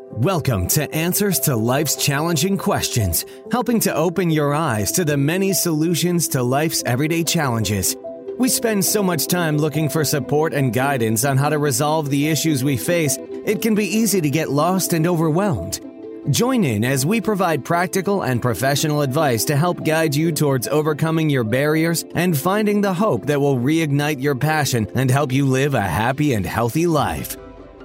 Welcome to Answers to Life's Challenging Questions, helping to open your eyes to the many solutions to life's everyday challenges. We spend so much time looking for support and guidance on how to resolve the issues we face, it can be easy to get lost and overwhelmed. Join in as we provide practical and professional advice to help guide you towards overcoming your barriers and finding the hope that will reignite your passion and help you live a happy and healthy life.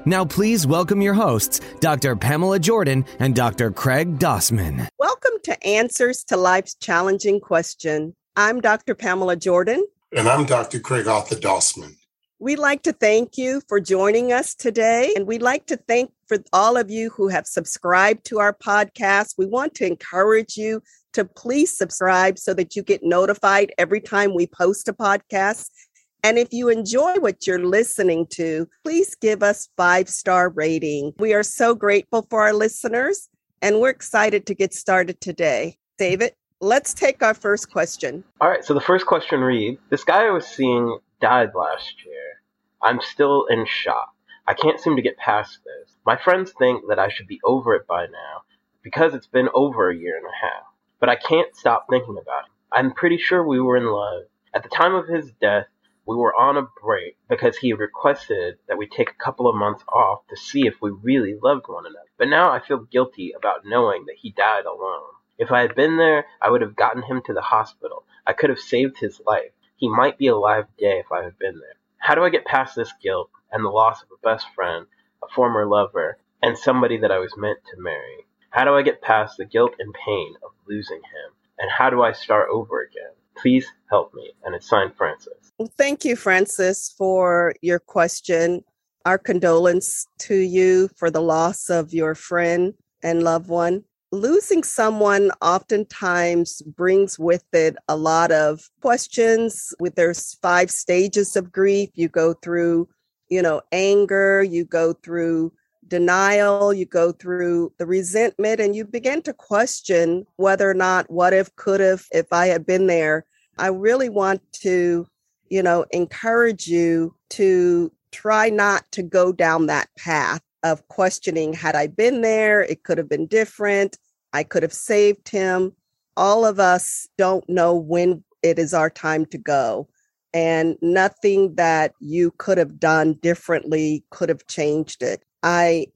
Now, please welcome your hosts, Dr. Pamela Jordan and Dr. Craig Dossman. Welcome to Answers to Life's Challenging Question. I'm Dr. Pamela Jordan. And I'm Dr. Craig Arthur Dossman. We'd like to thank you for joining us today. And we'd like to thank for all of you who have subscribed to our podcast. We want to encourage you to please subscribe so that you get notified every time we post a podcast. And if you enjoy what you're listening to, please give us five star rating. We are so grateful for our listeners and we're excited to get started today. David, let's take our first question. All right, so the first question reads This guy I was seeing died last year. I'm still in shock. I can't seem to get past this. My friends think that I should be over it by now because it's been over a year and a half. But I can't stop thinking about it. I'm pretty sure we were in love. At the time of his death, we were on a break because he requested that we take a couple of months off to see if we really loved one another. But now I feel guilty about knowing that he died alone. If I had been there, I would have gotten him to the hospital. I could have saved his life. He might be alive today if I had been there. How do I get past this guilt and the loss of a best friend, a former lover, and somebody that I was meant to marry? How do I get past the guilt and pain of losing him? And how do I start over again? Please help me. And it's signed Francis. Well, thank you, Francis, for your question. Our condolence to you for the loss of your friend and loved one. Losing someone oftentimes brings with it a lot of questions. With there's five stages of grief. You go through, you know, anger, you go through denial, you go through the resentment, and you begin to question whether or not, what if, could have, if I had been there. I really want to, you know, encourage you to try not to go down that path of questioning had I been there, it could have been different. I could have saved him. All of us don't know when it is our time to go. And nothing that you could have done differently could have changed it. I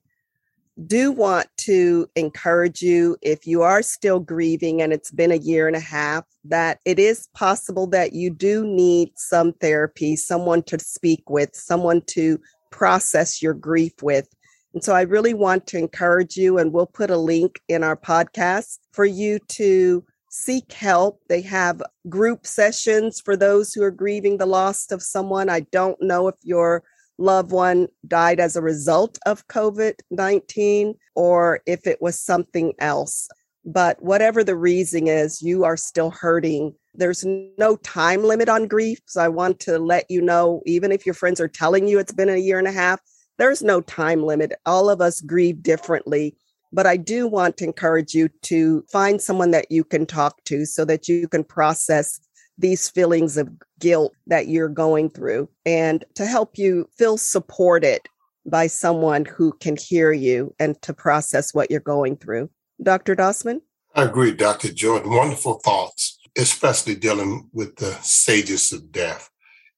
do want to encourage you if you are still grieving and it's been a year and a half that it is possible that you do need some therapy someone to speak with someone to process your grief with. And so i really want to encourage you and we'll put a link in our podcast for you to seek help. They have group sessions for those who are grieving the loss of someone. I don't know if you're loved one died as a result of COVID 19 or if it was something else. But whatever the reason is, you are still hurting. There's no time limit on grief. So I want to let you know, even if your friends are telling you it's been a year and a half, there's no time limit. All of us grieve differently. But I do want to encourage you to find someone that you can talk to so that you can process these feelings of guilt that you're going through and to help you feel supported by someone who can hear you and to process what you're going through. Dr. Dossman? I agree, Dr. Jordan. Wonderful thoughts, especially dealing with the stages of death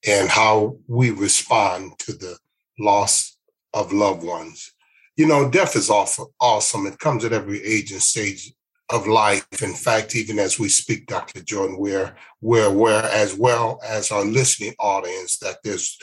and how we respond to the loss of loved ones. You know, death is awful, awesome. It comes at every age and stage of life. In fact, even as we speak, Dr. Jordan, we're we're aware as well as our listening audience that there's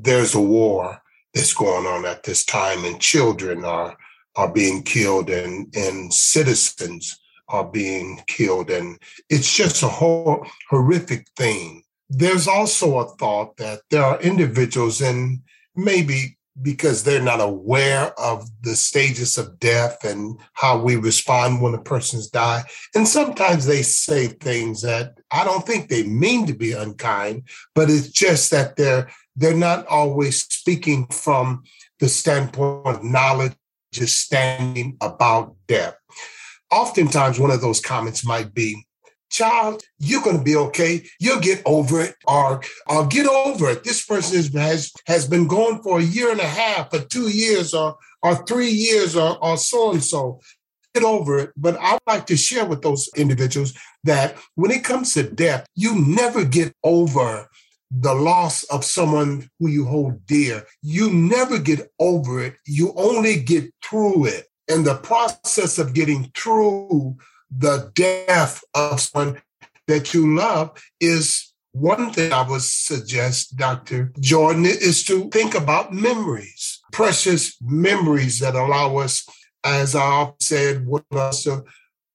there's a war that's going on at this time, and children are are being killed, and and citizens are being killed, and it's just a whole horrific thing. There's also a thought that there are individuals, and maybe because they're not aware of the stages of death and how we respond when a person's died. And sometimes they say things that I don't think they mean to be unkind, but it's just that they're they're not always speaking from the standpoint of knowledge, just standing about death. Oftentimes, one of those comments might be, child, you're going to be okay. You'll get over it or, or uh, get over it. This person is, has, has been gone for a year and a half or two years or, or three years or, or so and so. Get over it. But I would like to share with those individuals that when it comes to death, you never get over the loss of someone who you hold dear. You never get over it. You only get through it. And the process of getting through the death of someone that you love is one thing I would suggest, Dr. Jordan, is to think about memories, precious memories that allow us, as I often said, with us to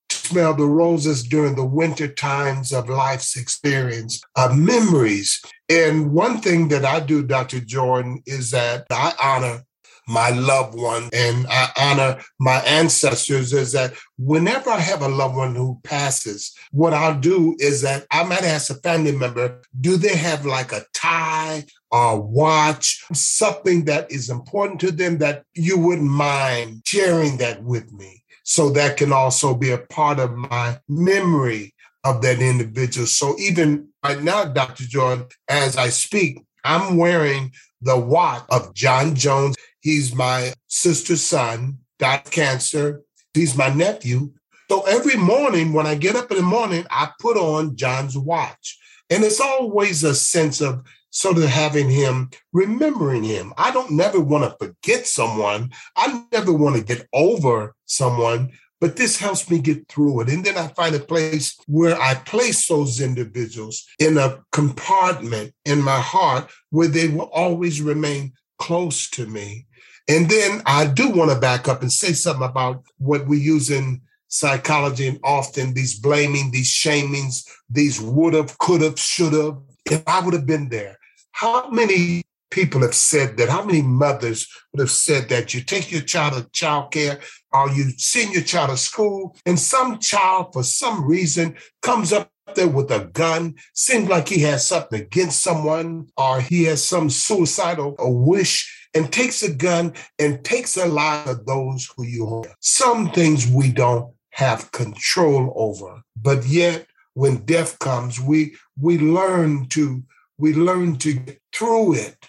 smell the roses during the winter times of life's experience, uh, memories. And one thing that I do, Dr. Jordan, is that I honor my loved one and I honor my ancestors is that whenever I have a loved one who passes, what I'll do is that I might ask a family member, do they have like a tie or watch, something that is important to them that you wouldn't mind sharing that with me? So that can also be a part of my memory of that individual. So even right now, Dr. Jordan, as I speak, I'm wearing the watch of John Jones. He's my sister's son, died cancer. He's my nephew. So every morning when I get up in the morning, I put on John's watch. And it's always a sense of sort of having him, remembering him. I don't never want to forget someone. I never want to get over someone, but this helps me get through it. And then I find a place where I place those individuals in a compartment in my heart where they will always remain close to me. And then I do want to back up and say something about what we use in psychology and often these blaming, these shamings, these would have, could have, should have. If I would have been there, how many people have said that? How many mothers would have said that you take your child to child care or you send your child to school and some child, for some reason, comes up there with a gun, seems like he has something against someone or he has some suicidal wish and takes a gun and takes a life of those who you hold. Some things we don't have control over, but yet when death comes, we we learn to we learn to get through it,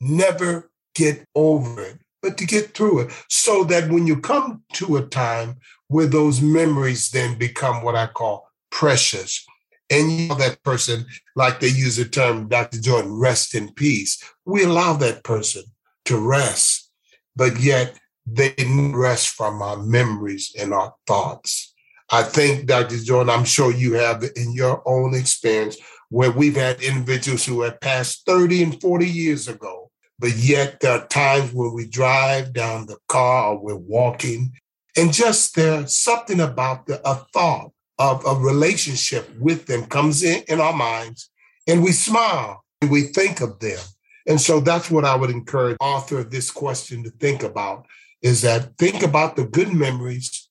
never get over it, but to get through it so that when you come to a time where those memories then become what I call precious, and you know that person, like they use the term, Dr. Jordan, rest in peace. We allow that person to rest, but yet they didn't rest from our memories and our thoughts. I think, Dr. Jordan, I'm sure you have in your own experience where we've had individuals who have passed 30 and 40 years ago, but yet there are times when we drive down the car or we're walking, and just there's something about the, a thought of a relationship with them comes in in our minds, and we smile and we think of them. And so that's what I would encourage author of this question to think about is that think about the good memories.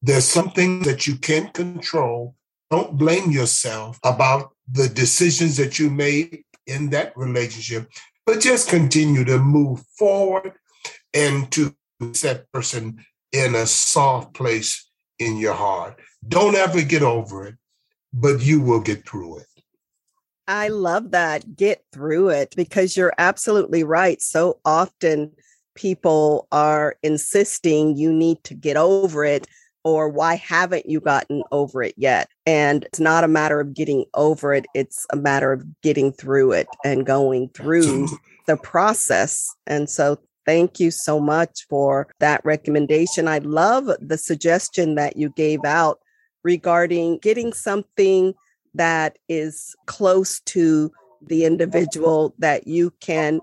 There's something that you can't control. Don't blame yourself about the decisions that you made in that relationship, but just continue to move forward and to set person in a soft place in your heart. Don't ever get over it, but you will get through it. I love that. Get through it because you're absolutely right. So often people are insisting you need to get over it or why haven't you gotten over it yet? And it's not a matter of getting over it, it's a matter of getting through it and going through the process. And so thank you so much for that recommendation. I love the suggestion that you gave out regarding getting something that is close to the individual that you can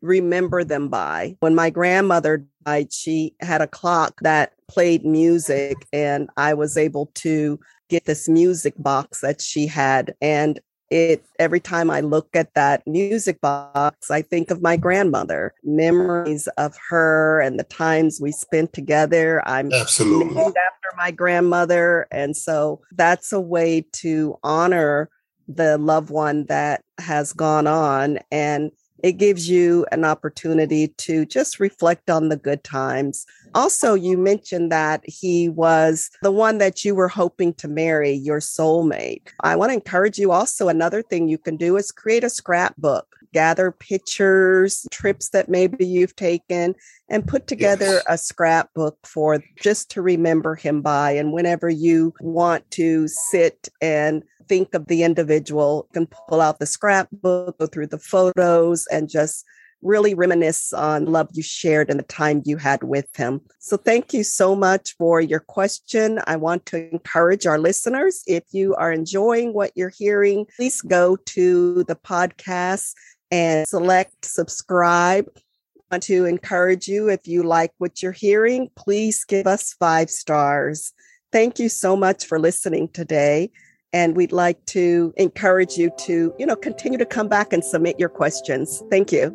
remember them by. When my grandmother died, she had a clock that played music, and I was able to get this music box that she had. And it every time I look at that music box, I think of my grandmother, memories of her and the times we spent together. I'm absolutely named after my grandmother. And so that's a way to honor the loved one that has gone on and it gives you an opportunity to just reflect on the good times. Also, you mentioned that he was the one that you were hoping to marry, your soulmate. I want to encourage you also, another thing you can do is create a scrapbook. Gather pictures, trips that maybe you've taken, and put together yes. a scrapbook for just to remember him by. And whenever you want to sit and think of the individual, you can pull out the scrapbook, go through the photos, and just really reminisce on love you shared and the time you had with him. So thank you so much for your question. I want to encourage our listeners if you are enjoying what you're hearing, please go to the podcast and select subscribe. I want to encourage you if you like what you're hearing, please give us five stars. Thank you so much for listening today and we'd like to encourage you to you know continue to come back and submit your questions thank you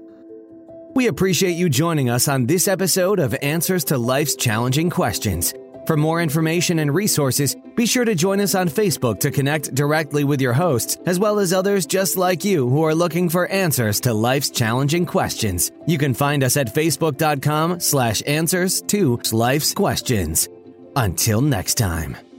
we appreciate you joining us on this episode of Answers to Life's Challenging Questions. For more information and resources, be sure to join us on Facebook to connect directly with your hosts, as well as others just like you who are looking for answers to life's challenging questions. You can find us at facebook.com slash answers to life's questions. Until next time.